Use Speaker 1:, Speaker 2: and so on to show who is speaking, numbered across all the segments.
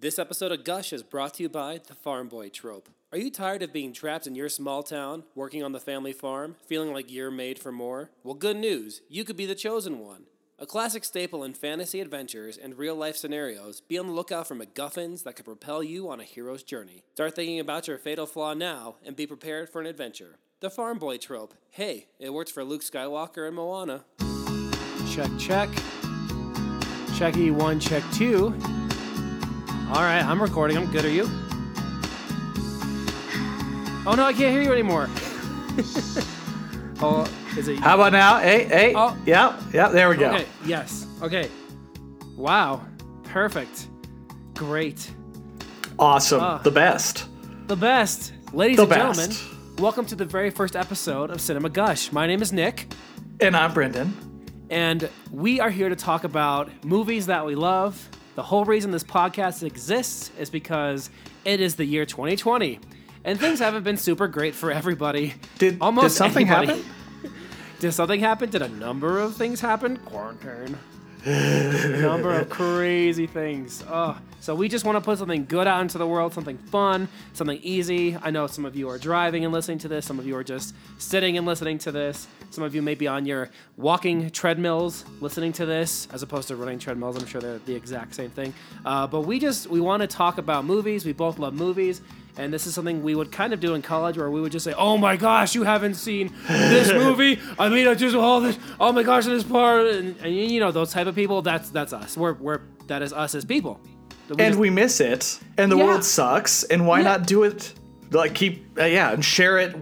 Speaker 1: This episode of Gush is brought to you by the Farm Boy Trope. Are you tired of being trapped in your small town, working on the family farm, feeling like you're made for more? Well, good news, you could be the chosen one. A classic staple in fantasy adventures and real life scenarios, be on the lookout for MacGuffins that could propel you on a hero's journey. Start thinking about your fatal flaw now and be prepared for an adventure. The Farm Boy Trope. Hey, it works for Luke Skywalker and Moana.
Speaker 2: Check, check. Checky one, check two. All right, I'm recording. I'm good. Are you? Oh no, I can't hear you anymore. oh, is it?
Speaker 3: How about now? Hey, hey.
Speaker 2: Oh.
Speaker 3: Yeah, yeah, there we go.
Speaker 2: Okay. Yes. Okay. Wow. Perfect. Great.
Speaker 3: Awesome.
Speaker 2: Ah.
Speaker 3: the best.
Speaker 2: The best, ladies
Speaker 3: The
Speaker 2: and gentlemen.
Speaker 3: best.
Speaker 2: Welcome to the very first episode of Cinema Gush. My name is Nick.
Speaker 3: And I'm Brendan.
Speaker 2: and we are here to talk about movies that we love. The whole reason this podcast exists is because it is the year 2020, and things haven't been super great for everybody.
Speaker 3: Did, did something
Speaker 2: anybody.
Speaker 3: happen?
Speaker 2: Did something happen? Did a number of things happen? Quarantine. number of crazy things. Oh, so we just want to put something good out into the world, something fun, something easy. I know some of you are driving and listening to this. Some of you are just sitting and listening to this. Some of you may be on your walking treadmills listening to this, as opposed to running treadmills. I'm sure they're the exact same thing. Uh, but we just we want to talk about movies. We both love movies. And this is something we would kind of do in college, where we would just say, "Oh my gosh, you haven't seen this movie? I mean, I just all this. Oh my gosh, this part." And, and you know those type of people. That's that's us. We're we're that is us as people. We
Speaker 3: And
Speaker 2: just-
Speaker 3: we miss it, and the
Speaker 2: Yeah.
Speaker 3: world sucks, and why
Speaker 2: Yeah.
Speaker 3: not do it? Like, keep, uh, yeah, and share it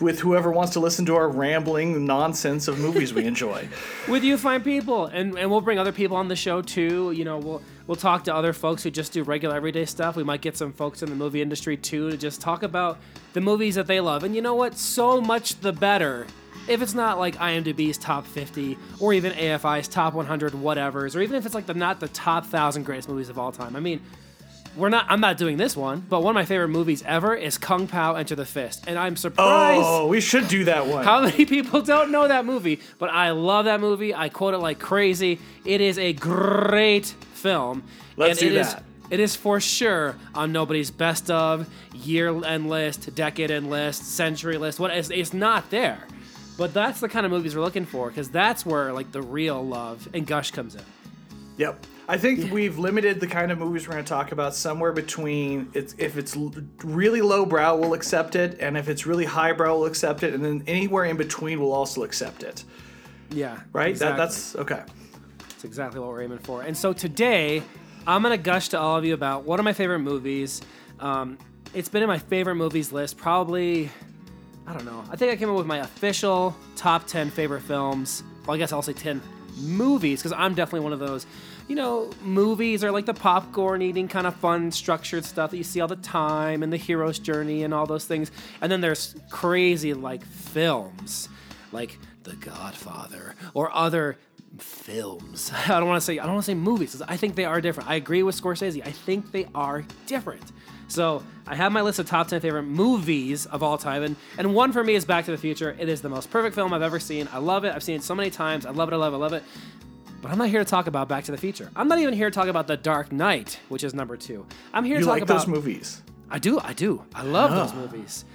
Speaker 3: with whoever wants to listen to our rambling nonsense of movies we enjoy.
Speaker 2: with you fine people and and we'll bring other people on the show too you know we'll we'll talk to other folks who just do regular everyday stuff. We might get some folks in the movie industry too to just talk about the movies that they love. And you know what? So much the better. If it's not like IMDb's top 50 or even AFI's top 100 whatevers or even if it's like the not the top 1000 greatest movies of all time. I mean we're not I'm not doing this one but one of my favorite movies ever is Kung Pow Enter the Fist and I'm surprised
Speaker 3: Oh, we should do that one.
Speaker 2: how many people don't know that movie? But I love that movie. I quote it like crazy. It is a great film.
Speaker 3: Let's
Speaker 2: and
Speaker 3: do
Speaker 2: it is-
Speaker 3: that.
Speaker 2: it is for sure on nobody's best of, year end list, decade end list, century list. What it's, it's not there. But that's the kind of movies we're looking for because that's where like the real love and gush comes in.
Speaker 3: Yep. I think we've limited the kind of movies we're going to talk about somewhere between it's if it's really lowbrow, we'll accept it, and if it's really highbrow, we'll accept it, and then anywhere in between, we'll also accept it.
Speaker 2: Yeah.
Speaker 3: Right?
Speaker 2: exactly.
Speaker 3: That, that's okay.
Speaker 2: That's exactly what we're aiming for. And so today, I'm gonna gush to all of you about one of my favorite movies. Um, it's been in my favorite movies list probably. I don't know. I think I came up with my official top 10 favorite films. Well, I guess I'll say 10 movies because I'm definitely one of those. You know, movies are like the popcorn eating kind of fun, structured stuff that you see all the time and the hero's journey and all those things. And then there's crazy like films like The Godfather or other films. I don't want to say I don't want to say movies. I think they are different. I agree with Scorsese. I think they are different. So I have my list of top ten favorite movies of all time, and and one for me is Back to the Future. It is the most perfect film I've ever seen. I love it. I've seen it so many times. I love it. I love it. I love it. But I'm not here to talk about Back to the Future. I'm not even here to talk about The Dark Knight, which is number two. I'm here
Speaker 3: You
Speaker 2: to talk
Speaker 3: like
Speaker 2: about
Speaker 3: those movies?
Speaker 2: I do, I do. I love those ah. movies.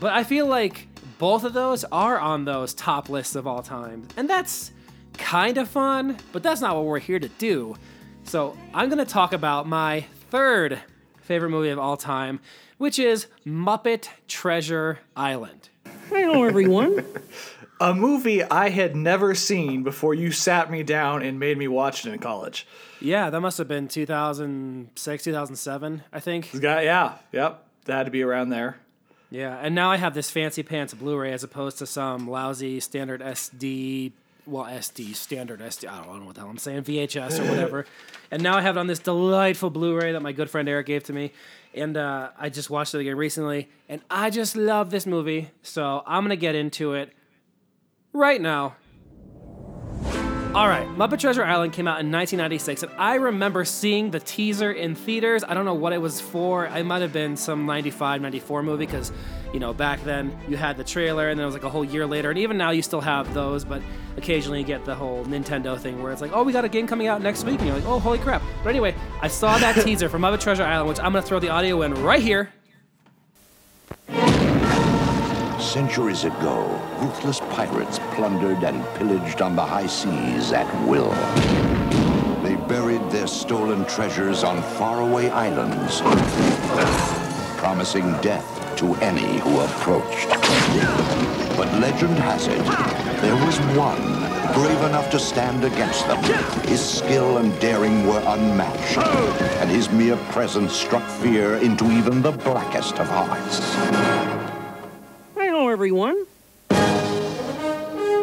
Speaker 2: But I feel like both of those are on those top lists of all time. And that's kind of fun, but that's not what we're here to do. So I'm going to talk about my third favorite movie of all time, which is Muppet Treasure Island.
Speaker 4: Hello, everyone.
Speaker 3: A movie I had never seen before you sat me down and made me watch it in college.
Speaker 2: Yeah, that must have been 2006, 2007, I think.
Speaker 3: Got yeah, yep. That had to be around there.
Speaker 2: Yeah, and now I have this fancy pants Blu-ray as opposed to some lousy standard SD, well SD standard SD. I don't know what the hell I'm saying, VHS or whatever. and now I have it on this delightful Blu-ray that my good friend Eric gave to me, and uh, I just watched it again recently, and I just love this movie. So I'm gonna get into it right now. All right, Muppet Treasure Island came out in 1996, and I remember seeing the teaser in theaters. I don't know what it was for. It might have been some 95, 94 movie, because, you know, back then you had the trailer, and then it was like a whole year later, and even now you still have those, but occasionally you get the whole Nintendo thing where it's like, oh, we got a game coming out next week, and you're like, oh, holy crap. But anyway, I saw that teaser for Muppet Treasure Island, which I'm going to throw the audio in right here.
Speaker 4: Centuries ago, ruthless pirates plundered and pillaged on the high seas at will. They buried their stolen treasures on faraway islands, promising death to any who approached. But legend has it, there was one brave enough to stand against them. His skill and daring were unmatched, and his mere presence struck fear into even the blackest of hearts.
Speaker 5: Hello, everyone.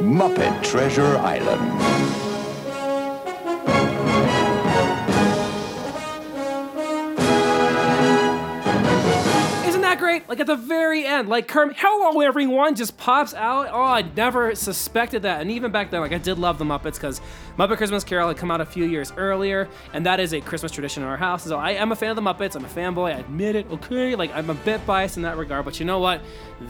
Speaker 4: Muppet Treasure Island.
Speaker 2: Isn't that great? Like at the very end, like Kermit, hello everyone, just pops out. Oh, I never suspected that. And even back then, like I did love the Muppets because Muppet Christmas Carol had come out a few years earlier, and that is a Christmas tradition in our house. So I am a fan of the Muppets. I'm a fanboy. I admit it. Okay, like I'm a bit biased in that regard, but you know what?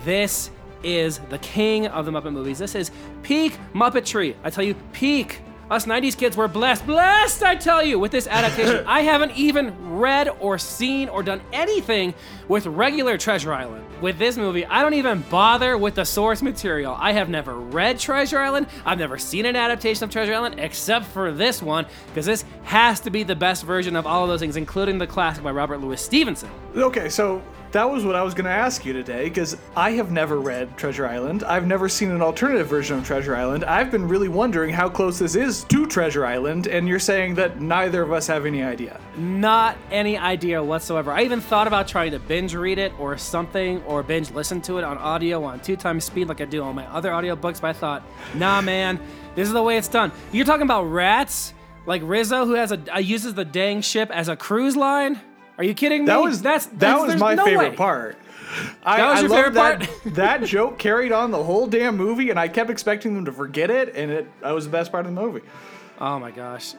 Speaker 2: This is the king of the Muppet movies. This is peak Muppetry. I tell you, peak. Us 90s kids were blessed, blessed, I tell you, with this adaptation. I haven't even read or seen or done anything with regular Treasure Island. With this movie, I don't even bother with the source material. I have never read Treasure Island. I've never seen an adaptation of Treasure Island except for this one, because this has to be the best version of all of those things, including the classic by Robert Louis Stevenson.
Speaker 3: Okay, so that was what I was going to ask you today because I have never read Treasure Island. I've never seen an alternative version of Treasure Island. I've been really wondering how close this is to Treasure Island, and you're saying that neither of us have any idea.
Speaker 2: Not any idea whatsoever. I even thought about trying to binge read it or something, or binge listen to it on audio on two times speed like I do on my other audiobooks, but I thought, nah, man, this is the way it's done. You're talking about rats? Like Rizzo, who has a uh, uses the dang ship as a cruise line? Are you kidding me?
Speaker 3: That was
Speaker 2: that's,
Speaker 3: that was my
Speaker 2: no
Speaker 3: favorite
Speaker 2: way.
Speaker 3: part. I,
Speaker 2: That was your favorite
Speaker 3: that,
Speaker 2: part?
Speaker 3: that joke carried on the whole damn movie, and I kept expecting them to forget it, and it that was the best part of the movie.
Speaker 2: Oh my gosh.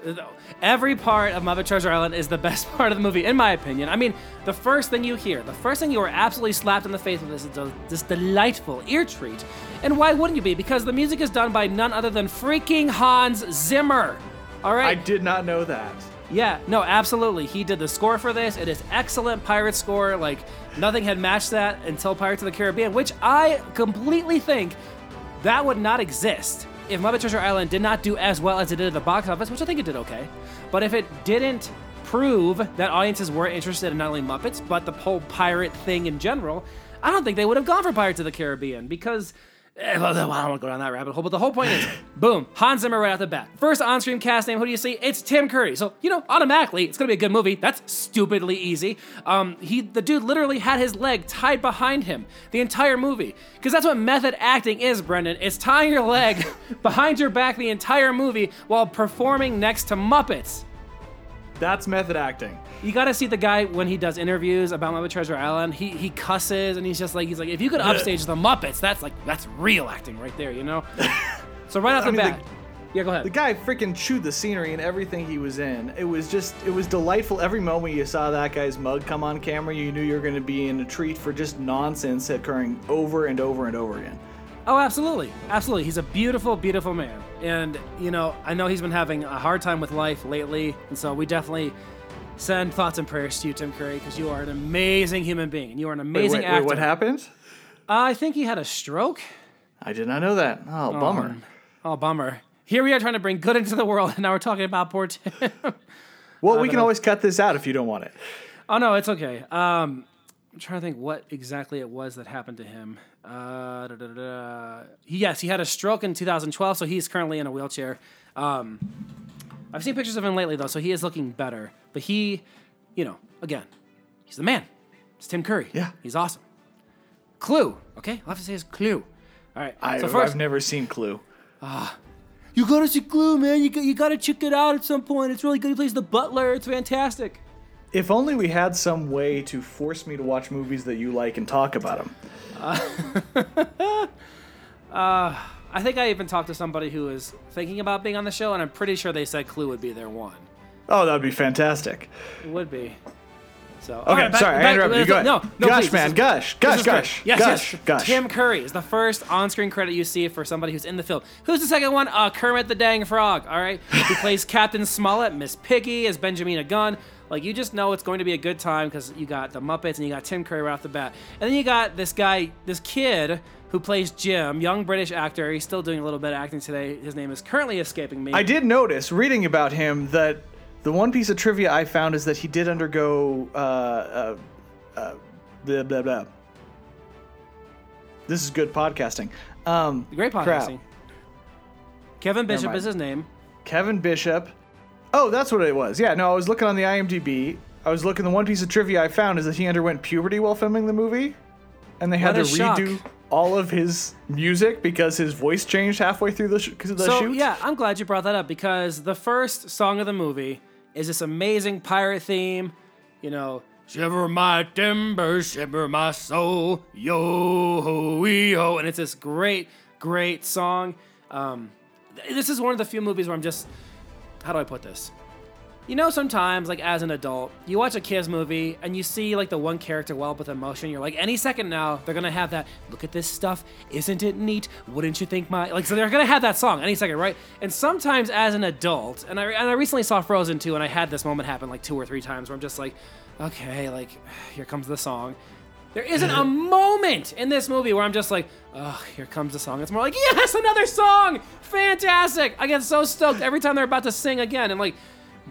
Speaker 2: Every part of Muppet Treasure Island is the best part of the movie, in my opinion. I mean, the first thing you hear, the first thing you are absolutely slapped in the face with is this, this delightful ear treat. And why wouldn't you be? Because the music is done by none other than freaking Hans Zimmer. All right.
Speaker 3: I did not know that.
Speaker 2: Yeah, no, absolutely. He did the score for this. It is excellent pirate score. Like nothing had matched that until Pirates of the Caribbean, which I completely think that would not exist if Muppet Treasure Island did not do as well as it did at the box office, which I think it did okay. But if it didn't prove that audiences were interested in not only Muppets but the whole pirate thing in general, I don't think they would have gone for Pirates of the Caribbean because. Eh, I don't want to go down that rabbit hole, but the whole point is, boom, Hans Zimmer right off the bat. First on-screen cast name, who do you see? It's Tim Curry. So you know, automatically, it's gonna be a good movie. That's stupidly easy. Um, he, the dude, literally had his leg tied behind him the entire movie, because that's what method acting is, Brendan. It's tying your leg behind your back the entire movie while performing next to Muppets.
Speaker 3: That's method acting.
Speaker 2: You gotta see the guy when he does interviews about Muppet Treasure Island. He he cusses and he's just like he's like, if you could upstage the Muppets, that's like that's real acting right there, you know. So right off the
Speaker 3: I mean, the-
Speaker 2: bat, yeah, go ahead.
Speaker 3: The guy freaking chewed the scenery and everything he was in. It was just, it was delightful. Every moment you saw that guy's mug come on camera, you knew you were going to be in a treat for just nonsense occurring over and over and over again.
Speaker 2: Oh, absolutely. Absolutely. He's a beautiful, beautiful man. And, you know, I know he's been having a hard time with life lately. And so we definitely send thoughts and prayers to you, Tim Curry, because you are an amazing human being and you are an amazing
Speaker 3: wait,
Speaker 2: actor.
Speaker 3: wait, what happened?
Speaker 2: Uh, I think he had a stroke.
Speaker 3: I did not know that. Oh, bummer.
Speaker 2: Oh, bummer. Here we are trying to bring good into the world, and now we're talking about poor Tim.
Speaker 3: Well, we can always cut this out if you don't want it.
Speaker 2: oh, no, it's okay. Um, I'm trying to think what exactly it was that happened to him. Uh, da, da, da. He- Yes, he had a stroke in 2012, so he's currently in a wheelchair. Um, I've seen pictures of him lately, though, so he is looking better. But he, you know, again, he's the man. It's Tim Curry.
Speaker 3: Yeah.
Speaker 2: He's awesome. Clue. Okay, I'll have to say his clue. All right.
Speaker 3: I,
Speaker 2: so first,
Speaker 3: I've never seen Clue. Ah.
Speaker 2: You gotta see Clue, man. You, got, you gotta check it out at some point. It's really good. He plays the butler. It's fantastic.
Speaker 3: If only we had some way to force me to watch movies that you like and talk about them.
Speaker 2: I I think I even talked to somebody who was thinking about being on the show, and I'm pretty sure they said Clue would be their one.
Speaker 3: Oh, that would be fantastic.
Speaker 2: It would be. So
Speaker 3: Okay, sorry, I interrupted you. Go ahead.
Speaker 2: No, no,
Speaker 3: Gush,
Speaker 2: please,
Speaker 3: man,
Speaker 2: is-
Speaker 3: gush,
Speaker 2: is
Speaker 3: gush,
Speaker 2: yes,
Speaker 3: gush,
Speaker 2: yes.
Speaker 3: gush.
Speaker 2: Tim Curry is the first on-screen credit you see for somebody who's in the film. Who's the second one? Uh, Kermit the Dang Frog. All right, he plays Captain Smollett. Miss Piggy is Benjamin Gunn. Like you just know it's going to be a good time because you got the Muppets and you got Tim Curry right off the bat, and then you got this guy, this kid who plays Jim, young British actor. He's still doing a little bit of acting today. His name is currently escaping me.
Speaker 3: I did notice reading about him that the one piece of trivia I found is that he did undergo uh, uh, uh, blah blah blah. This is good podcasting. Um,
Speaker 2: Great
Speaker 3: crap.
Speaker 2: podcasting. Kevin Bishop is his name.
Speaker 3: Kevin Bishop. Oh, that's what it was. Yeah, no, I was looking on the IMDb. I was looking. The one piece of trivia I found is that he underwent puberty while filming the movie, and they had
Speaker 2: What
Speaker 3: to
Speaker 2: a shock.
Speaker 3: redo all of his music because his voice changed halfway through the, sh- 'cause of the
Speaker 2: so
Speaker 3: shoot.
Speaker 2: yeah, I'm glad you brought that up because the first song of the movie is this amazing pirate theme. You know, shiver my timbers, shiver my soul, yo ho wee ho, and it's this great, great song. Um, th- this is one of the few movies where I'm just, how do I put this? You know, sometimes, like as an adult, you watch a kids movie and you see like the one character well up with emotion. You're like, any second now, they're gonna have that. Look at this stuff, isn't it neat? Wouldn't you think my like? So they're gonna have that song any second, right? And sometimes, as an adult, and I and I recently saw Frozen 2, and I had this moment happen like two or three times where I'm just like, okay, like here comes the song. There isn't a moment in this movie where I'm just like, oh, here comes the song. It's more like, yes, another song! Fantastic! I get so stoked every time they're about to sing again. And like,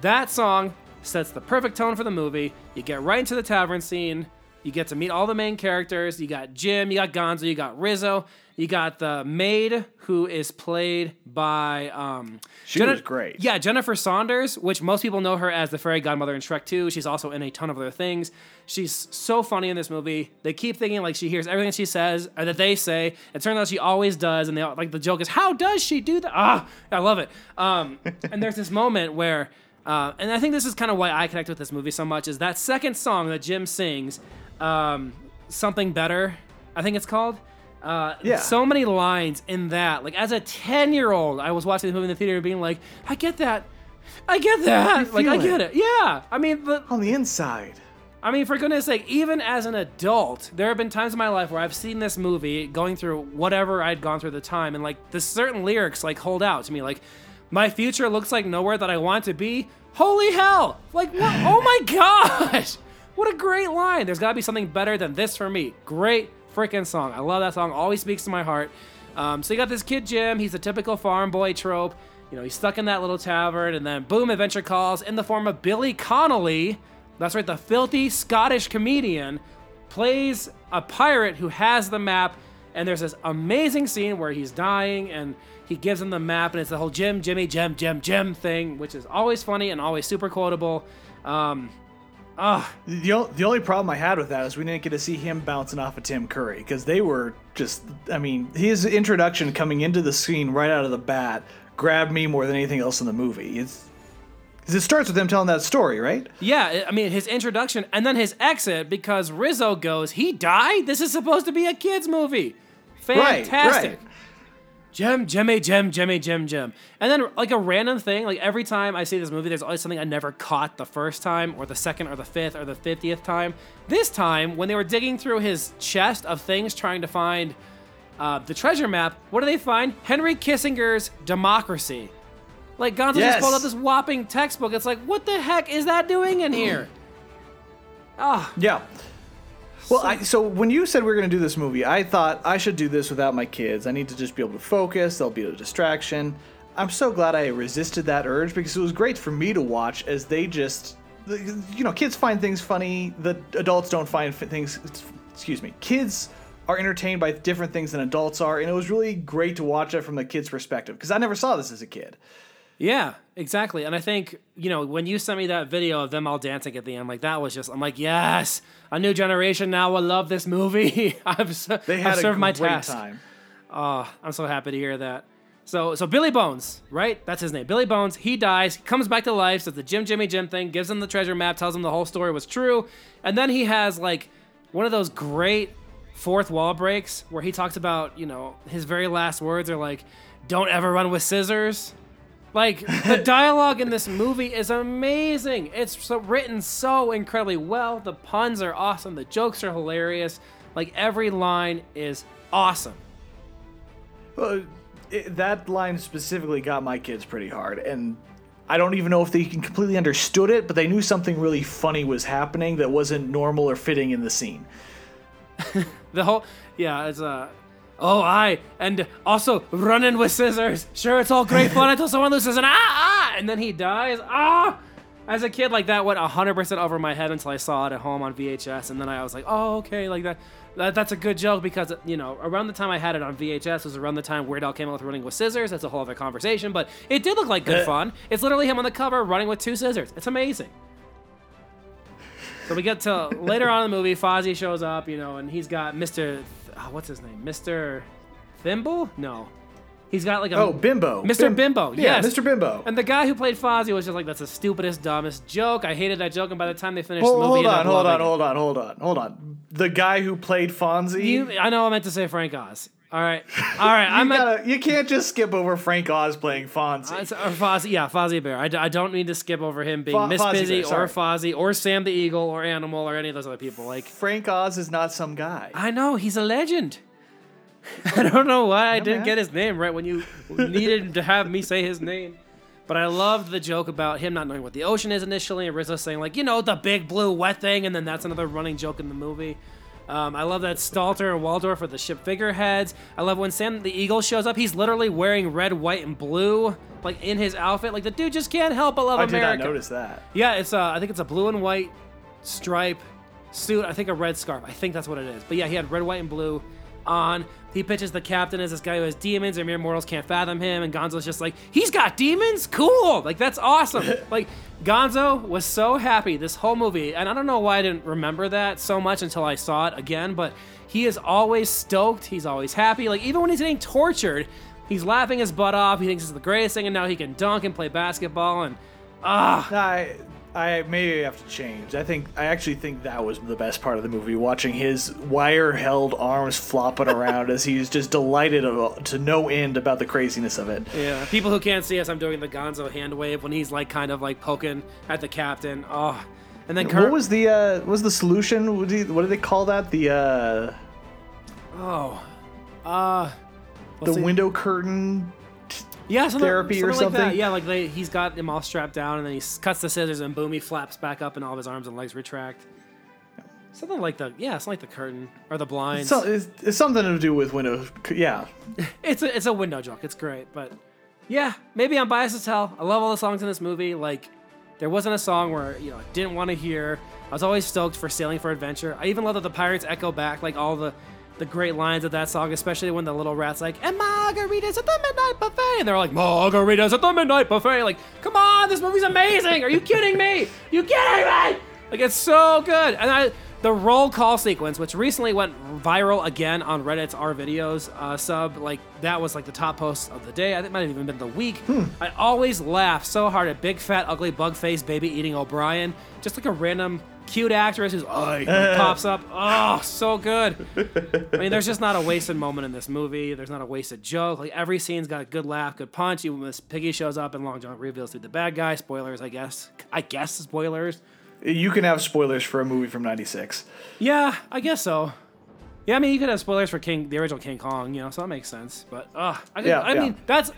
Speaker 2: that song sets the perfect tone for the movie. You get right into the tavern scene. You get to meet all the main characters. You got Jim, you got Gonzo, you got Rizzo, you got the maid who is played by um
Speaker 3: She was great.
Speaker 2: Yeah, Jennifer Saunders, which most people know her as the fairy godmother in Shrek 2. She's also in a ton of other things. She's so funny in this movie. They keep thinking like she hears everything she says or that they say. It turns out she always does, and they all- like the joke is, how does she do that? Ah, I love it. Um, and there's this moment where, uh, and I think this is kind of why I connect with this movie so much is that second song that Jim sings, um, something better. I think it's called. Uh,
Speaker 3: Yeah.
Speaker 2: So many lines in that. Like as a ten year old, I was watching the movie in the theater, being like, I get that. I get that. Like I get
Speaker 3: it.
Speaker 2: it. Yeah. I mean, the,
Speaker 3: on the inside.
Speaker 2: I mean, for goodness sake, even as an adult, there have been times in my life where I've seen this movie going through whatever I'd gone through at the time, and like the certain lyrics like hold out to me, like my future looks like nowhere that I want to be. Holy hell! Like what? oh my gosh! What a great line! There's got to be something better than this for me. Great freaking song. I love that song. Always speaks to my heart. Um, so you got this kid Jim. He's a typical farm boy trope. You know, he's stuck in that little tavern, and then boom, adventure calls in the form of Billy Connolly. That's right, the filthy Scottish comedian plays a pirate who has the map, and there's this amazing scene where he's dying and he gives him the map, and it's the whole Jim, Jimmy, Jim, Jim, Jim thing, which is always funny and always super quotable. Um, ah,
Speaker 3: The, the only problem I had with that is we didn't get to see him bouncing off of Tim Curry because they were just, I mean, his introduction coming into the scene right out of the bat grabbed me more than anything else in the movie. It's 'cause it starts with him telling that story, right?
Speaker 2: yeah, I mean, his introduction and then his exit because Rizzo goes, He died? This is supposed to be a kid's movie.
Speaker 3: Right,
Speaker 2: Fantastic.
Speaker 3: right.
Speaker 2: Jim, Jimmy, Jim, Jimmy, Jim, Jim. And then, like, a random thing, like, every time I see this movie, there's always something I never caught the first time, or the second, or the fifth, or the fiftieth time. This time, when they were digging through his chest of things trying to find uh, the treasure map, what do they find? Henry Kissinger's Democracy. Like, Gonzo
Speaker 3: Yes.
Speaker 2: just pulled out this whopping textbook. It's like, what the heck is that doing in here? Ah,
Speaker 3: Yeah. Well, I, so when you said we were going to do this movie, I thought I should do this without my kids. I need to just be able to focus. They'll be a distraction. I'm so glad I resisted that urge because it was great for me to watch as they just, you know, kids find things funny that adults don't find things. Excuse me, kids are entertained by different things than adults are, and it was really great to watch it from the kid's perspective because I never saw this as a kid.
Speaker 2: Yeah, exactly. And I think, you know, when you sent me that video of them all dancing at the end, like that was just, I'm like, yes, a new generation now will love this movie. I've,
Speaker 3: They had
Speaker 2: I've served my task.
Speaker 3: time.
Speaker 2: Oh, I'm so happy to hear that. So, so Billy Bones, right? That's his name. Billy Bones. He dies, comes back to life, does the Jim Jimmy Jim thing, gives him the treasure map, tells him the whole story was true, and then he has like one of those great fourth wall breaks where he talks about you know his very last words are like, "Don't ever run with scissors." Like the dialogue in this movie is amazing. It's so written so incredibly well. The puns are awesome. The jokes are hilarious. Like every line is awesome.
Speaker 3: Uh, it, that line specifically got my kids pretty hard, and I don't even know if they completely understood it, but they knew something really funny was happening that wasn't normal or fitting in the scene.
Speaker 2: The whole yeah, it's uh oh I and also running with scissors. Sure, it's all great fun until someone loses an ah ah and then he dies. Ah as a kid, like that went 100% over my head until I saw it at home on VHS, and then I was like, "Oh, okay, like that, that that's a good joke because you know around the time I had it on VHS was around the time Weird Al came out with Running with Scissors. That's a whole other conversation, but it did look like good fun. It's literally him on the cover running with two scissors. It's amazing. So we get to later on in the movie, Fozzie shows up, you know, and he's got Mr. Oh, what's his name? Mr. Thimble? No. He's got like a
Speaker 3: Oh, Bimbo.
Speaker 2: Mr.
Speaker 3: Bim-
Speaker 2: Bimbo.
Speaker 3: Yeah. Mr. Bimbo.
Speaker 2: And the guy who played Fozzie was just like, that's the stupidest, dumbest joke. I hated that joke. And by the time they finished
Speaker 3: Hold,
Speaker 2: the movie,
Speaker 3: hold on, hold on, hold on, hold on, hold on. The guy who played Fonzie.
Speaker 2: You, I know I meant to say Frank Oz. All right. All right.
Speaker 3: you,
Speaker 2: I'm at,
Speaker 3: gotta, you can't just skip over Frank Oz playing Fonzie.
Speaker 2: It's- or Fozzie, yeah, Fozzie Bear. I, d- I don't need to skip over him being
Speaker 3: Fo-
Speaker 2: Miss
Speaker 3: Fozzie
Speaker 2: Busy
Speaker 3: Bear,
Speaker 2: or Fozzie or Sam the Eagle or Animal or any of those other people. Like,
Speaker 3: Frank Oz is not some guy.
Speaker 2: I know he's a legend. I don't know why I didn't
Speaker 3: man.
Speaker 2: get his name right when you needed to have me say his name. But I loved the joke about him not knowing what the ocean is initially, and Rizzo saying like, you know, the big blue wet thing, and then that's another running joke in the movie. Um, I love that Statler and Waldorf are the ship figureheads. I love when Sam the Eagle shows up. He's literally wearing red, white, and blue, like in his outfit. Like the dude just can't help but love it.
Speaker 3: I did not notice that.
Speaker 2: Yeah, it's uh, I think it's a blue and white stripe suit. I think a red scarf. I think that's what it is. But yeah, he had red, white, and blue on. He pitches the captain as this guy who has demons, and mere mortals can't fathom him. And Gonzo's just like, he's got demons, cool. Like that's awesome. like Gonzo was so happy this whole movie, and I don't know why I didn't remember that so much until I saw it again. But he is always stoked. He's always happy. Like even when he's getting tortured. He's laughing his butt off. He thinks it's the greatest thing, and now he can dunk and play basketball. And ah,
Speaker 3: I I maybe have to change. I think I actually think that was the best part of the movie, watching his wire-held arms flopping around as he's just delighted to no end about the craziness of it.
Speaker 2: Yeah, people who can't see us, I'm doing the Gonzo hand wave when he's like kind of like poking at the captain. Oh, and then Kurt.
Speaker 3: What was the uh, what was the solution? What do, you, what do they call that? The uh,
Speaker 2: oh, uh,
Speaker 3: the
Speaker 2: what's the-
Speaker 3: window curtain.
Speaker 2: Yeah, something,
Speaker 3: therapy or
Speaker 2: something like that. Yeah, like they he's got him all strapped down, and then he cuts the scissors, and boom, he flaps back up, and all of his arms and legs retract. Something like the yeah, it's like the curtain or the blinds.
Speaker 3: So it's, it's something to do with window. Yeah,
Speaker 2: it's a it's a window joke. It's great, but yeah, maybe I'm biased as hell. I love all the songs in this movie. Like, there wasn't a song where you know I didn't want to hear. I was always stoked for Sailing for Adventure. I even love that the pirates echo back like all the the great lines of that song, especially when the little rat's like, "And margaritas at the midnight buffet," and they're like, "Margaritas at the midnight buffet." Like, come on, this movie's amazing. Are you kidding me? You kidding me? Like, it's so good. And I the roll call sequence, which recently went viral again on Reddit's R videos uh, sub, like that was like the top post of the day. I think it might have even been the week. I always laugh so hard at big fat ugly bug faced baby eating O'Brien, just like a random cute actress who's oh, like, pops up. Oh, so good. I mean, there's just not a wasted moment in this movie. There's not a wasted joke. Like every scene's got a good laugh, good punch. Even when Miss Piggy shows up and Long John reveals who's the bad guy. Spoilers, I guess. I guess spoilers.
Speaker 3: you can have spoilers for a movie from '96.
Speaker 2: Yeah, I guess so. Yeah, I mean, you could have spoilers for King, the original King Kong, you know, so that makes sense. But, uh, I,
Speaker 3: Yeah,
Speaker 2: I
Speaker 3: yeah.
Speaker 2: mean, that's.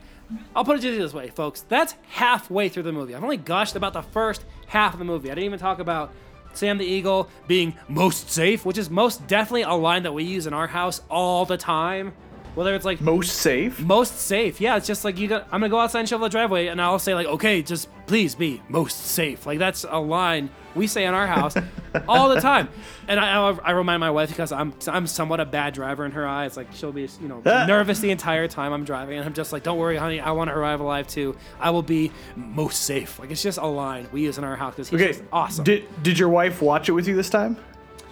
Speaker 2: I'll put it to you this way, folks. That's halfway through the movie. I've only gushed about the first half of the movie. I didn't even talk about Sam the Eagle being most safe, which is most definitely a line that we use in our house all the time. Whether it's like
Speaker 3: Most safe.
Speaker 2: most safe. Yeah, it's just like you got. I'm gonna go outside and shovel the driveway, and I'll say like, okay, just please be most safe. Like that's a line we say in our house all the time. And I, I, remind my wife because I'm I'm somewhat a bad driver in her eyes. Like she'll be you know nervous the entire time I'm driving, and I'm just like, don't worry, honey, I want to arrive alive too. I will be most safe. Like it's just a line we use in our house because he's
Speaker 3: Okay,
Speaker 2: awesome.
Speaker 3: Did did your wife watch it with you this time?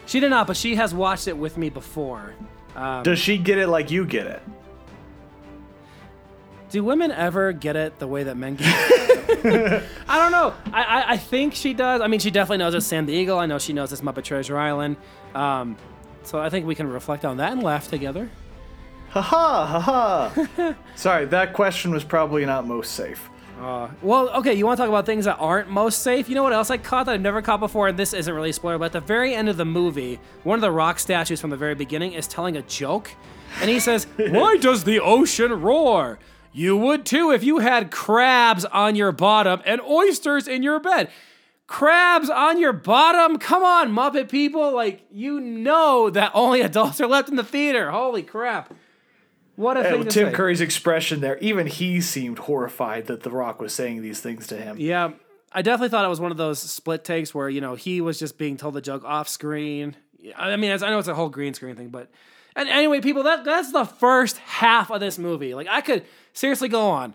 Speaker 2: she did not, but she has watched it with me before. Um,
Speaker 3: Does she get it like you get it?
Speaker 2: Do women ever get it the way that men get it? I don't know. I, I, I think she does. I mean, she definitely knows it's Sam the Eagle. I know she knows it's Muppet Treasure Island. Um, So I think we can reflect on that and laugh together.
Speaker 3: Ha ha ha ha. Sorry, that question was probably not most safe.
Speaker 2: Well, okay, you want to talk about things that aren't most safe? You know what else I caught that I've never caught before, and this isn't really a spoiler, but at the very end of the movie, one of the rock statues from the very beginning is telling a joke, and he says, Why does the ocean roar? You would too if you had crabs on your bottom and oysters in your bed. Crabs on your bottom? Come on, Muppet people. Like, you know that only adults are left in the theater. Holy crap. What a thing
Speaker 3: Tim
Speaker 2: say.
Speaker 3: Curry's expression there, even he seemed horrified that The Rock was saying these things to him.
Speaker 2: Yeah, I definitely thought it was one of those split takes where you know he was just being told the joke off screen. I mean, I know it's a whole green screen thing, but and anyway, people, that that's the first half of this movie. Like, I could seriously go on.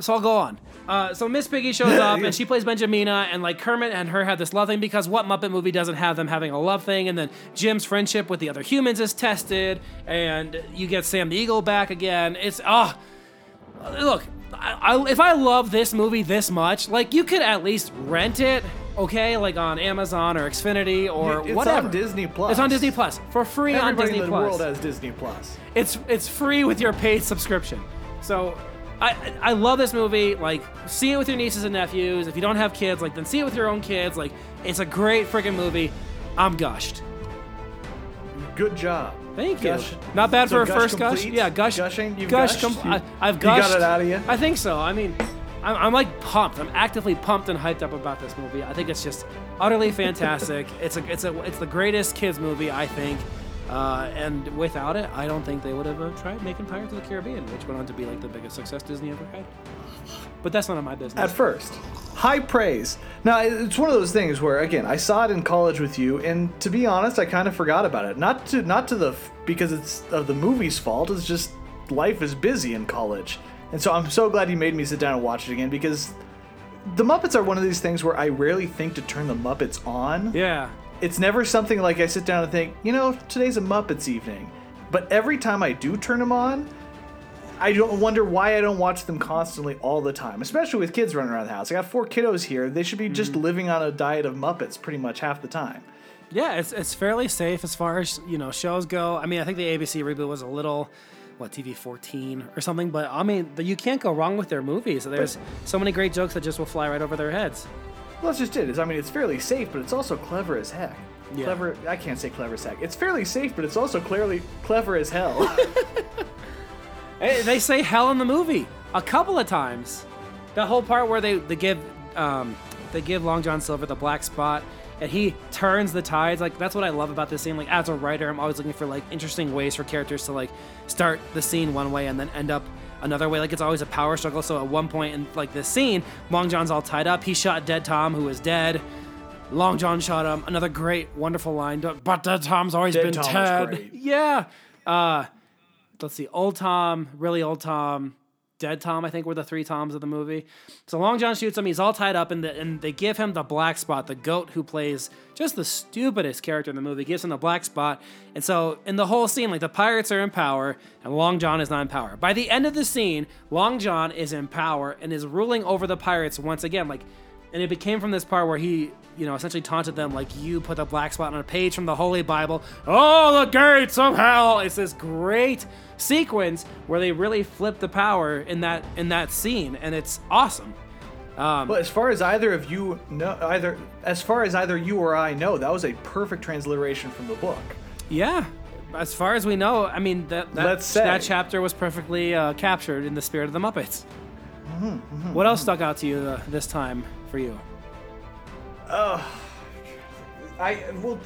Speaker 2: So I'll go on. Uh, so Miss Piggy shows up and she plays Benjamina, and like Kermit and her have this love thing because what Muppet movie doesn't have them having a love thing? And then Jim's friendship with the other humans is tested, and you get Sam the Eagle back again. It's ah, look, I, I, if I love this movie this much, like you could at least rent it, okay, like on Amazon or Xfinity or
Speaker 3: It's
Speaker 2: whatever.
Speaker 3: on Disney Plus.
Speaker 2: It's on Disney Plus for free on
Speaker 3: Everybody
Speaker 2: Disney
Speaker 3: in the
Speaker 2: Plus.
Speaker 3: world has Disney Plus.
Speaker 2: It's it's free with your paid subscription. So I I love this movie. Like see it with your nieces and nephews. If you don't have kids, like then see it with your own kids. Like it's a great freaking movie. I'm gushed.
Speaker 3: Good job.
Speaker 2: Thank you.
Speaker 3: Gush-
Speaker 2: Not bad
Speaker 3: so
Speaker 2: for a
Speaker 3: gush
Speaker 2: first gush. Yeah, gush.
Speaker 3: Gushing? You've
Speaker 2: gush.
Speaker 3: gushed?
Speaker 2: com-
Speaker 3: You-
Speaker 2: I, I've
Speaker 3: you got it out of you?
Speaker 2: I think so. I mean, I'm, I'm like pumped. I'm actively pumped and hyped up about this movie. I think it's just utterly fantastic. it's a it's a it's the greatest kids movie I think. Uh, and without it, I don't think they would have uh, tried making Pirates of the Caribbean, which went on to be like the biggest success Disney ever had. But that's none of my business.
Speaker 3: At first, high praise. Now it's one of those things where, again, I saw it in college with you, and to be honest, I kind of forgot about it. Not to not to the because it's of the movie's fault. It's just life is busy in college, and so I'm so glad you made me sit down and watch it again because the Muppets are one of these things where I rarely think to turn the Muppets on.
Speaker 2: yeah.
Speaker 3: It's never something like I sit down and think, you know, today's a Muppets evening. But every time I do turn them on, I don't wonder why I don't watch them constantly all the time, especially with kids running around the house. I got four kiddos here. They should be just mm-hmm. living on a diet of Muppets pretty much half the time.
Speaker 2: Yeah, it's it's fairly safe as far as you know shows go. I mean, I think the ABC reboot was a little, what TV fourteen or something, but I mean, you can't go wrong with their movies. There's so many great jokes that just will fly right over their heads.
Speaker 3: Well, that's just it. Is I mean, it's fairly safe, but it's also clever as heck.
Speaker 2: Yeah.
Speaker 3: Clever. I can't say clever as heck. It's fairly safe, but it's also clearly clever as hell.
Speaker 2: Hey, They say hell in the movie a couple of times. The whole part where they they give um, they give Long John Silver the black spot. And he turns the tides. Like that's what I love about this scene. Like as a writer, I'm always looking for like interesting ways for characters to like start the scene one way and then end up another way. Like it's always a power struggle. So at one point in like this scene, Long John's all tied up. He shot dead Tom, who was dead. Long John shot him. Another great, wonderful line. But dead Tom's always
Speaker 3: Dead
Speaker 2: been
Speaker 3: Tom great.
Speaker 2: Yeah. Uh, let's see, old Tom, really old Tom, dead Tom, I think were the three Toms of the movie. So Long John shoots him, he's all tied up, and, the, and they give him the black spot. The goat who plays just the stupidest character in the movie gives him the black spot. And so in the whole scene, like the pirates are in power, and Long John is not in power. By the end of the scene, Long John is in power and is ruling over the pirates once again. Like, and it became from this part where he, you know, essentially taunted them like you put the black spot on a page from the Holy Bible. Oh, the gates of hell! It's this great sequence where they really flip the power in that in that scene, and it's awesome.
Speaker 3: Well, as far as either of you know, either as far as either you or I know, that was a perfect transliteration from the book.
Speaker 2: Yeah. As far as we know, I mean that that, that chapter was perfectly uh, captured in the spirit of the Muppets.
Speaker 3: Mm-hmm,
Speaker 2: what else stuck out to you uh, this time for you?
Speaker 3: Oh, I well,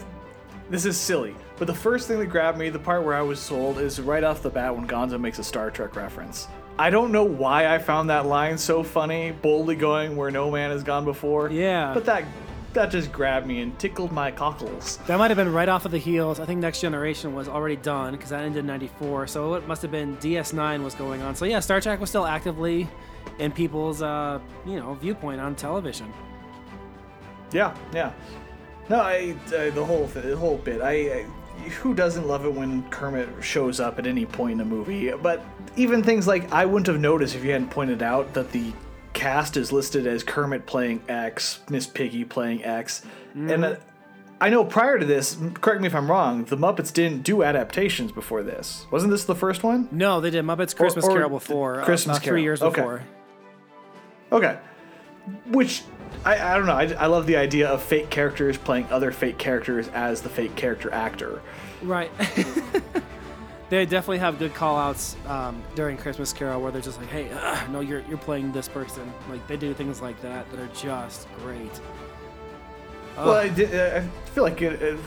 Speaker 3: this is silly, but the first thing that grabbed me, the part where I was sold, is right off the bat when Gonzo makes a Star Trek reference. I don't know why I found that line so funny, boldly going where no man has gone before.
Speaker 2: Yeah.
Speaker 3: but that that just grabbed me and tickled my cockles.
Speaker 2: That might have been right off of the heels. I think Next Generation was already done because that ended in '94. So it must have been DS9 was going on. So yeah, Star Trek was still actively in people's, uh, you know, viewpoint on television.
Speaker 3: Yeah, yeah. No, I uh, the whole th- the whole bit. I, I who doesn't love it when Kermit shows up at any point in a movie? But even things like I wouldn't have noticed if you hadn't pointed out that the cast is listed as Kermit playing X, Miss Piggy playing X, and uh, I know prior to this, correct me if I'm wrong, the Muppets didn't do adaptations before this. Wasn't this the first one?
Speaker 2: No, they did Muppets Christmas
Speaker 3: or
Speaker 2: Carol
Speaker 3: the
Speaker 2: before. uh,
Speaker 3: Christmas
Speaker 2: about
Speaker 3: Carol.
Speaker 2: three years
Speaker 3: Okay.
Speaker 2: before.
Speaker 3: Okay. Which I, I don't know. I, I love the idea of fake characters playing other fake characters as the fake character actor.
Speaker 2: Right. they definitely have good call outs um, during Christmas Carol where they're just like, hey, uh, no, you're, you're playing this person. Like, they do things like that that are just great.
Speaker 3: Well, I, did, uh, I feel like it, it-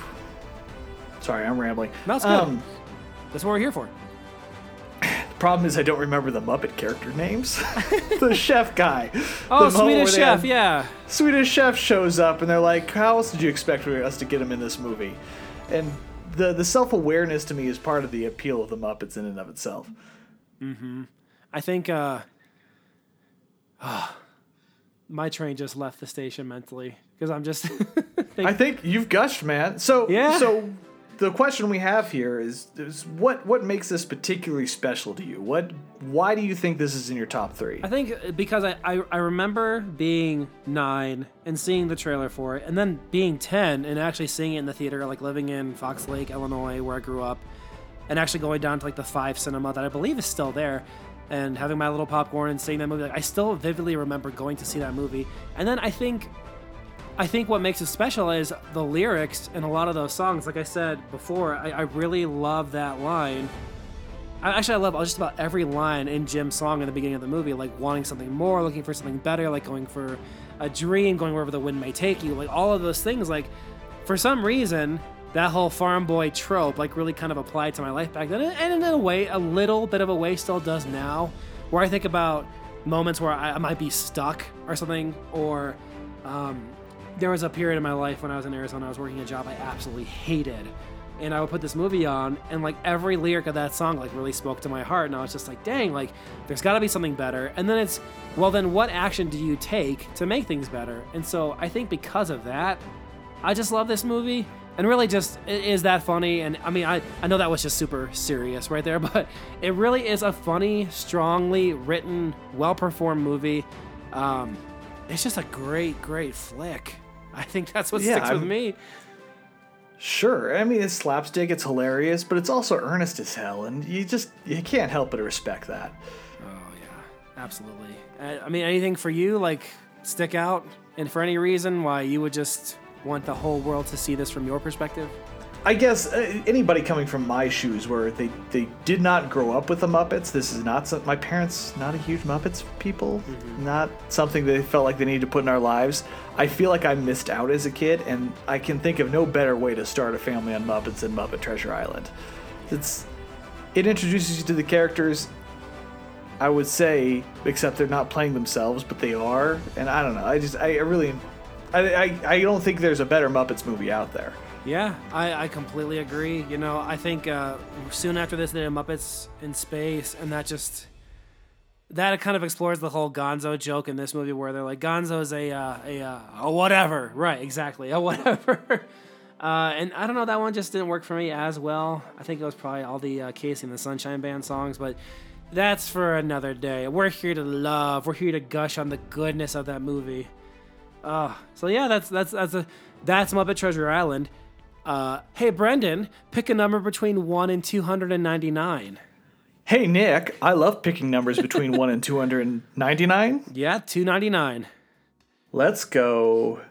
Speaker 3: Sorry, I'm rambling.
Speaker 2: It's good. That's what we're here for.
Speaker 3: The problem is, I don't remember the Muppet character names. the chef guy.
Speaker 2: Oh, Swedish Chef,
Speaker 3: have-
Speaker 2: yeah.
Speaker 3: Swedish Chef shows up, and they're like, "How else did you expect us to get him in this movie?" And the the self awareness to me is part of the appeal of the Muppets in and of itself. Mm-hmm.
Speaker 2: I think uh, my train just left the station mentally because I'm just.
Speaker 3: I think you've gushed, man. So
Speaker 2: Yeah.
Speaker 3: So the question we have here is, is what what makes this particularly special to you? What why do you think this is in your top three?
Speaker 2: I think uh, because I, I, I remember being nine and seeing the trailer for it, and then being 10 and actually seeing it in the theater, like living in Fox Lake, Illinois, where I grew up, and actually going down to like the Five Cinema that I believe is still there, and having my little popcorn and seeing that movie. Like, I still vividly remember going to see that movie. And then I think. I think what makes it special is the lyrics in a lot of those songs. Like I said before, I, I really love that line. I, actually, I love just about every line in Jim's song in the beginning of the movie, like wanting something more, looking for something better, like going for a dream, going wherever the wind may take you, like all of those things. Like, for some reason, that whole farm boy trope, like, really kind of applied to my life back then, and in a way, a little bit of a way, still does now. Where I think about moments where I, I might be stuck or something, or um, there was a period in my life when I was in Arizona, I was working a job I absolutely hated. And I would put this movie on, and like every lyric of that song, like really spoke to my heart. And I was just like, dang, like there's got to be something better. And then it's, well, then what action do you take to make things better? And so I think because of that, I just love this movie. And really, just is that funny. And I mean, I, I know that was just super serious right there, but it really is a funny, strongly written, well performed movie. Um, it's just a great, great flick. I think that's what
Speaker 3: Yeah,
Speaker 2: sticks with
Speaker 3: I'm-
Speaker 2: me.
Speaker 3: Sure, I mean it's slapstick, it's hilarious, but it's also earnest as hell, and you just you can't help but respect that.
Speaker 2: Oh yeah, absolutely. Uh, I mean, anything for you like stick out, and for any reason why you would just want the whole world to see this from your perspective?
Speaker 3: I guess uh, anybody coming from my shoes, where they, they did not grow up with the Muppets, this is not some, my parents not a huge Muppets people, not something they felt like they needed to put in our lives. I feel like I missed out as a kid, and I can think of no better way to start a family on Muppets than Muppet Treasure Island. It's it introduces you to the characters. I would say, except they're not playing themselves, but they are, and I don't know. I just I, I really, I, I I don't think there's a better Muppets movie out there.
Speaker 2: Yeah, I, I completely agree. You know, I think uh, soon after this, they did Muppets in Space, and that just that kind of explores the whole Gonzo joke in this movie, where they're like, Gonzo's a uh, a, uh, a whatever, right? Exactly, a whatever. Uh, and I don't know, that one just didn't work for me as well. I think it was probably all the uh, KC and the Sunshine Band songs, but that's for another day. We're here to love. We're here to gush on the goodness of that movie. Uh, so yeah, that's that's that's a that's Muppet Treasure Island. Uh, hey Brendan, pick a number between one and two hundred and ninety nine.
Speaker 3: Hey Nick, I love picking numbers between 1 and 299.
Speaker 2: Yeah, two ninety nine.
Speaker 3: Let's go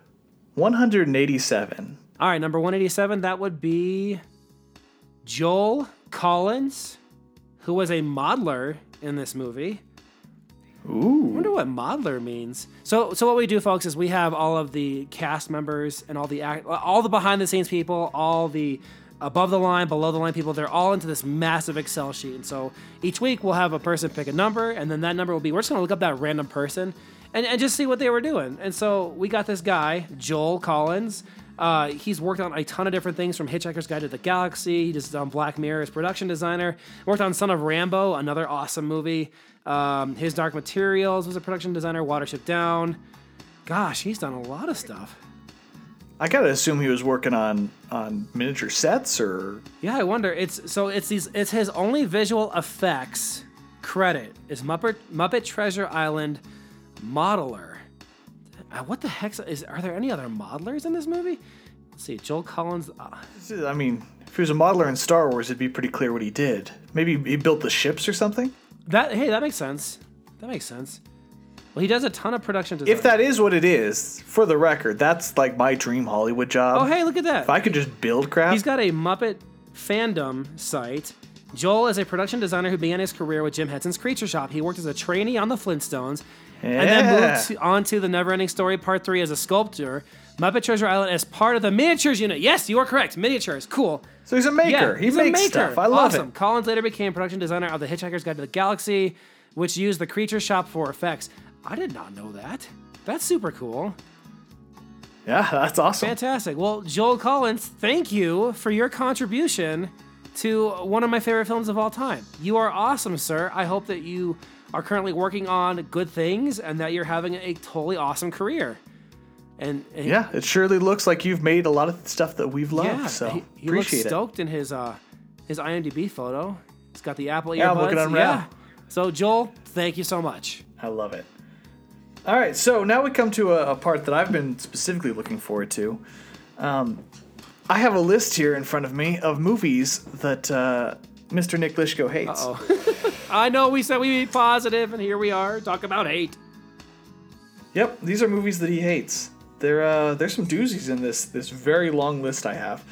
Speaker 3: 187.
Speaker 2: All right, number one eighty seven. That would be Joel Collins, who was a modeler in this movie.
Speaker 3: Ooh.
Speaker 2: I wonder what modeler means. So, so what we do, folks, is we have all of the cast members and all the act, all the behind the scenes people, all the above the line, below the line people. They're all into this massive Excel sheet. And so each week we'll have a person pick a number, and then that number will be. We're just gonna look up that random person and, and just see what they were doing. And so we got this guy, Joel Collins. Uh, he's worked on a ton of different things from Hitchhiker's Guide to the Galaxy. He just done Black Mirror as production designer. Worked on Son of Rambow, another awesome movie. Um, his Dark Materials was a production designer. Watership Down. Gosh, he's done a lot of stuff.
Speaker 3: I gotta assume he was working on on miniature sets or
Speaker 2: Yeah, I wonder. It's so it's these. It's his only visual effects credit is Muppet Muppet Treasure Island modeler. Uh, what the heck is? Are there any other modelers in this movie? Let's see, Joel Collins. Uh,
Speaker 3: I mean, if he was a modeler in Star Wars, it'd be pretty clear what he did. Maybe he built the ships or something.
Speaker 2: That hey, that makes sense. That makes sense. Well, he does a ton of production design.
Speaker 3: If that is what it is, for the record, that's like my dream Hollywood job.
Speaker 2: oh, hey, look at that.
Speaker 3: If I could just build crap.
Speaker 2: He's got a Muppet fandom site. Joel is a production designer who began his career with Jim Henson's Creature Shop. He worked as a trainee on the Flintstones and then moved on to the Neverending Story Part 3 as a sculptor. Muppet Treasure Island as part of the miniatures unit. Yes, you are correct. Miniatures. Cool.
Speaker 3: so he's a maker.
Speaker 2: Yeah,
Speaker 3: he
Speaker 2: he's
Speaker 3: makes
Speaker 2: a maker.
Speaker 3: stuff. I love
Speaker 2: awesome.
Speaker 3: it.
Speaker 2: Collins later became production designer of The Hitchhiker's Guide to the Galaxy, which used the Creature Shop for effects. I did not know that. That's super cool.
Speaker 3: Yeah, that's awesome.
Speaker 2: Fantastic. Well, Joel Collins, thank you for your contribution to one of my favorite films of all time. You are awesome, sir. I hope that you are currently working on good things and that you're having a totally awesome career. And, and
Speaker 3: Yeah, it surely looks like you've made a lot of stuff that we've loved.
Speaker 2: yeah,
Speaker 3: so
Speaker 2: he, he looks
Speaker 3: appreciate it.
Speaker 2: stoked in his uh his IMDb photo. He's got the Apple
Speaker 3: Yeah, I'm
Speaker 2: earbuds.
Speaker 3: looking on
Speaker 2: yeah. So Joel, thank you so much.
Speaker 3: I love it. All right, so now we come to a, a part that I've been specifically looking forward to. Um, I have a list here in front of me of movies that uh, Mr. Nick Lishko hates.
Speaker 2: Oh, I know we said we'd be positive, and here we are talking about hate.
Speaker 3: Yep, these are movies that he hates. There, uh, there's some doozies in this this very long list I have.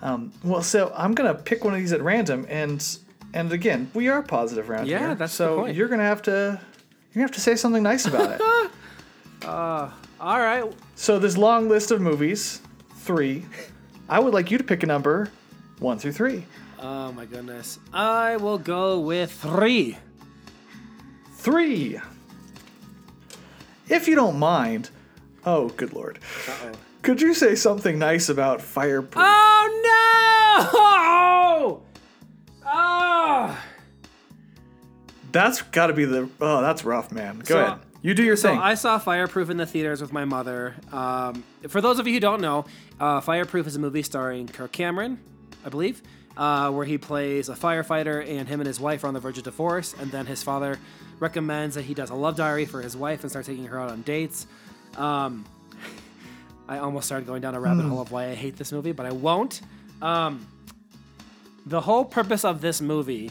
Speaker 3: Um, well, so I'm gonna pick one of these at random, and and again, we are positive around
Speaker 2: Yeah,
Speaker 3: here.
Speaker 2: that's the
Speaker 3: so you're gonna have to you're gonna have to say something nice about it.
Speaker 2: All right.
Speaker 3: so this long list of movies, three. I would like you to pick a number, one through three.
Speaker 2: Oh my goodness. I will go with three.
Speaker 3: Three. If you don't mind, oh good lord,
Speaker 2: Uh-oh.
Speaker 3: could you say something nice about Fireproof?
Speaker 2: Oh no! Oh!
Speaker 3: That's got to be the. Oh, that's rough, man. Go
Speaker 2: So-
Speaker 3: ahead. You do your
Speaker 2: So
Speaker 3: thing.
Speaker 2: I saw Fireproof in the theaters with my mother. Um, for those of you who don't know, uh, Fireproof is a movie starring Kirk Cameron, I believe, uh, where he plays a firefighter and him and his wife are on the verge of divorce, and then his father recommends that he does a love diary for his wife and starts taking her out on dates. Um, I almost started going down a rabbit hole of why I hate this movie, but I won't. Um, the whole purpose of this movie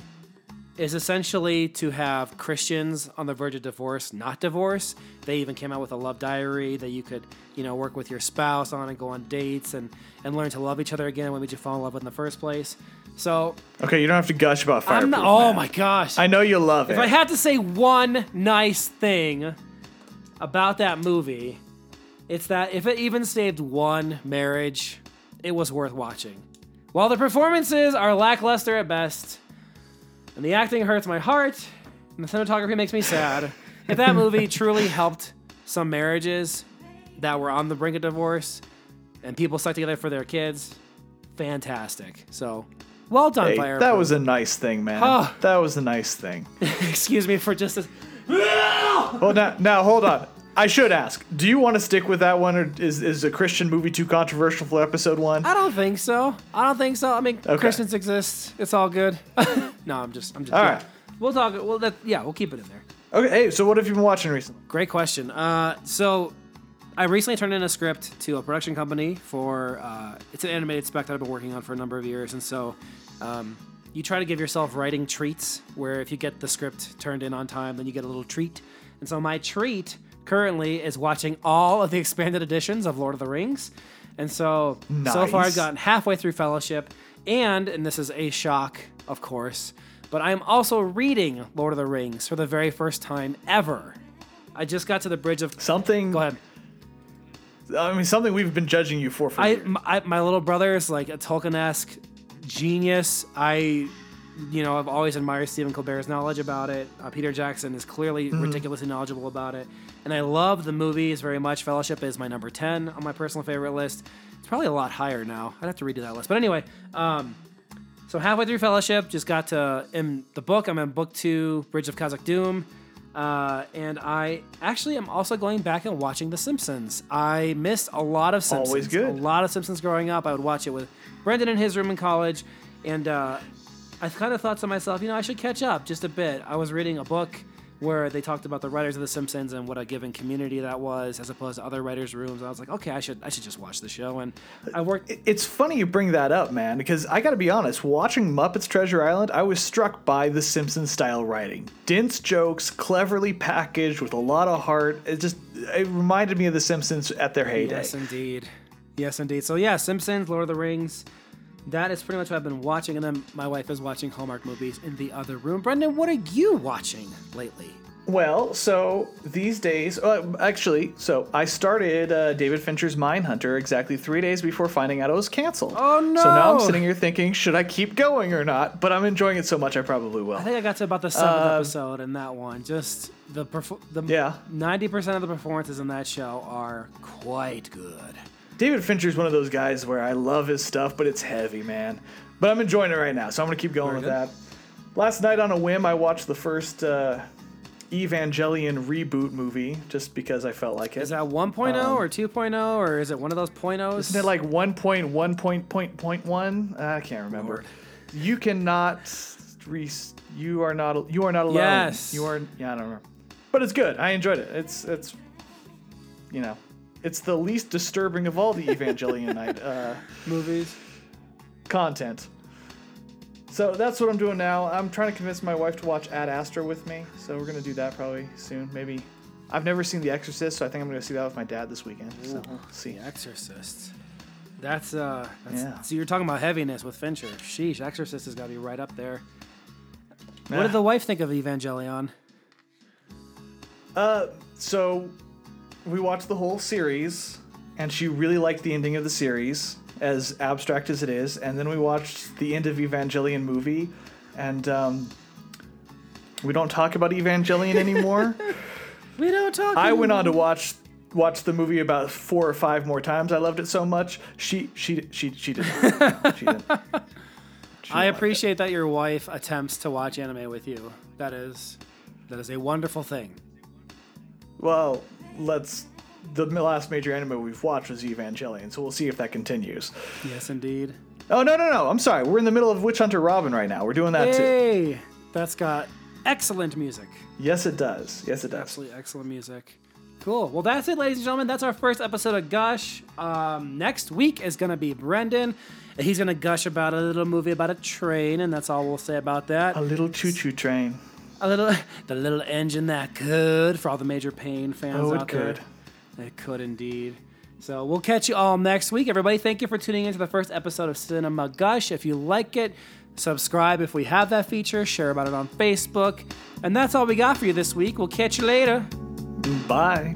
Speaker 2: is essentially to have Christians on the verge of divorce not divorce. They even came out with a love diary that you could, you know, work with your spouse on and go on dates and and learn to love each other again. What made you fall in love with in the first place? So
Speaker 3: okay, you don't have to gush about
Speaker 2: I'm not. Oh
Speaker 3: man.
Speaker 2: my gosh!
Speaker 3: I know you love it.
Speaker 2: if I had to say one nice thing about that movie, it's that if it even saved one marriage, it was worth watching. While the performances are lackluster at best, and the acting hurts my heart, and the cinematography makes me sad, if that movie truly helped some marriages that were on the brink of divorce and people stuck together for their kids, fantastic. So, well done,
Speaker 3: Hey,
Speaker 2: Fire.
Speaker 3: that was a nice thing, man.
Speaker 2: Oh.
Speaker 3: That was a nice thing.
Speaker 2: Excuse me for just a.
Speaker 3: well, now, now hold on. I should ask. Do you want to stick with that one, or is is a Christian movie too controversial for episode one?
Speaker 2: I don't think so. I don't think so. I mean,
Speaker 3: Okay.
Speaker 2: Christians exist. It's all good. no, I'm just. I'm just.
Speaker 3: All
Speaker 2: yeah.
Speaker 3: right.
Speaker 2: We'll talk. Well, that, yeah, we'll keep it in there.
Speaker 3: Okay. Hey, so what have you been watching recently?
Speaker 2: Great question. Uh, so, I recently turned in a script to a production company for. Uh, it's an animated spec that I've been working on for a number of years, and so. Um, you try to give yourself writing treats where if you get the script turned in on time, then you get a little treat. And so my treat currently is watching all of the expanded editions of Lord of the Rings. And so so far I've gotten halfway through Fellowship, and and this is a shock, of course, but I'm also reading Lord of the Rings for the very first time ever. I just got to the bridge of.
Speaker 3: Something.
Speaker 2: Go ahead.
Speaker 3: I mean, something we've been judging you for for
Speaker 2: I my, my little brother is like a Tolkien-esque genius. I, you know, I've always admired Stephen Colbert's knowledge about it. Uh, Peter Jackson is clearly
Speaker 3: Mm-hmm.
Speaker 2: ridiculously knowledgeable about it, and I love the movies very much. Fellowship is my number ten on my personal favorite list. It's probably a lot higher now. I'd have to redo that list, but anyway. Um, so halfway through Fellowship, just got to in the book. I'm in book two, Bridge of Khazad-dûm, uh, and I actually am also going back and watching The Simpsons. I missed a lot of Simpsons.
Speaker 3: Always good.
Speaker 2: A lot of Simpsons growing up. I would watch it with Brendan in his room in college, and uh, I kind of thought to myself, you know, I should catch up just a bit. I was reading a book where they talked about the writers of The Simpsons and what a given community that was, as opposed to other writers' rooms. I was like, okay, I should I should just watch the show. And I worked.
Speaker 3: It's funny you bring that up, man, because I got to be honest. Watching Muppets Treasure Island, I was struck by the Simpsons style writing. Dense jokes, cleverly packaged with a lot of heart. It just it reminded me of the Simpsons at their heyday.
Speaker 2: Yes, indeed. Yes, indeed. So yeah, Simpsons, Lord of the Rings. That is pretty much what I've been watching, and then my wife is watching Hallmark movies in the other room. Brendan, what are you watching lately?
Speaker 3: Well, so these days, uh, actually, so I started uh, David Fincher's Mindhunter exactly three days before finding out it was canceled.
Speaker 2: Oh, no!
Speaker 3: So now I'm sitting here thinking, should I keep going or not? But I'm enjoying it so much, I probably will.
Speaker 2: I think I got to about the seventh episode in that one. Just the perf- the
Speaker 3: Yeah.
Speaker 2: ninety percent of the performances in that show are quite good.
Speaker 3: David Fincher is one of those guys where I love his stuff, but it's heavy, man. But I'm enjoying it right now, so I'm gonna keep going
Speaker 2: Very
Speaker 3: with that. Last night on a whim, I watched the first uh, Evangelion reboot movie just because I felt like it.
Speaker 2: Is that 1.0 or 2.0 or is it one of those point ohs?
Speaker 3: Isn't it like 1.1 point point point one? I can't remember.
Speaker 2: Lord.
Speaker 3: You cannot re- you are not you are not alone.
Speaker 2: Yes.
Speaker 3: You are yeah, I don't remember. But it's good. I enjoyed it. It's it's you know, it's the least disturbing of all the Evangelion night uh,
Speaker 2: movies?
Speaker 3: content. So that's what I'm doing now. I'm trying to convince my wife to watch Ad Astra with me. So we're gonna do that probably soon. Maybe. I've never seen The Exorcist, so I think I'm gonna see that with my dad this weekend. So we'll see.
Speaker 2: The Exorcist. That's uh. That's,
Speaker 3: Yeah.
Speaker 2: So you're talking about heaviness with Fincher. Sheesh, Exorcist has got to be right up there. What did the wife think of Evangelion?
Speaker 3: Uh, so we watched the whole series, and she really liked the ending of the series, as abstract as it is. And then we watched the end of Evangelion movie, and um, we don't talk about Evangelion anymore.
Speaker 2: We don't talk.
Speaker 3: I went on to watch watch the movie about four or five more times. I loved it so much. She she she she didn't. she didn't. She
Speaker 2: I appreciate that your wife attempts to watch anime with you. That is, that is a wonderful thing.
Speaker 3: Well, let's. The last major anime we've watched was Evangelion, so we'll see if that continues.
Speaker 2: Yes, indeed.
Speaker 3: Oh no no no! I'm sorry. We're in the middle of Witch Hunter Robin right now. We're doing that too.
Speaker 2: Hey, that's got excellent music.
Speaker 3: Yes, it does. Yes, it does.
Speaker 2: Absolutely excellent music. Cool. Well, that's it, ladies and gentlemen. That's our first episode of Gush. Um, next week is going to be Brendan. He's going to gush about a little movie about a train, and that's all we'll say about that.
Speaker 3: A little choo-choo train.
Speaker 2: A little, the little engine that could, for all the major pain fans
Speaker 3: Oh, it
Speaker 2: out there.
Speaker 3: could.
Speaker 2: It could indeed. So we'll catch you all next week. Everybody, thank you for tuning in to the first episode of Cinema Gush. If you like it, subscribe if we have that feature, share about it on Facebook. And that's all we got for you this week. We'll catch you later.
Speaker 3: Bye.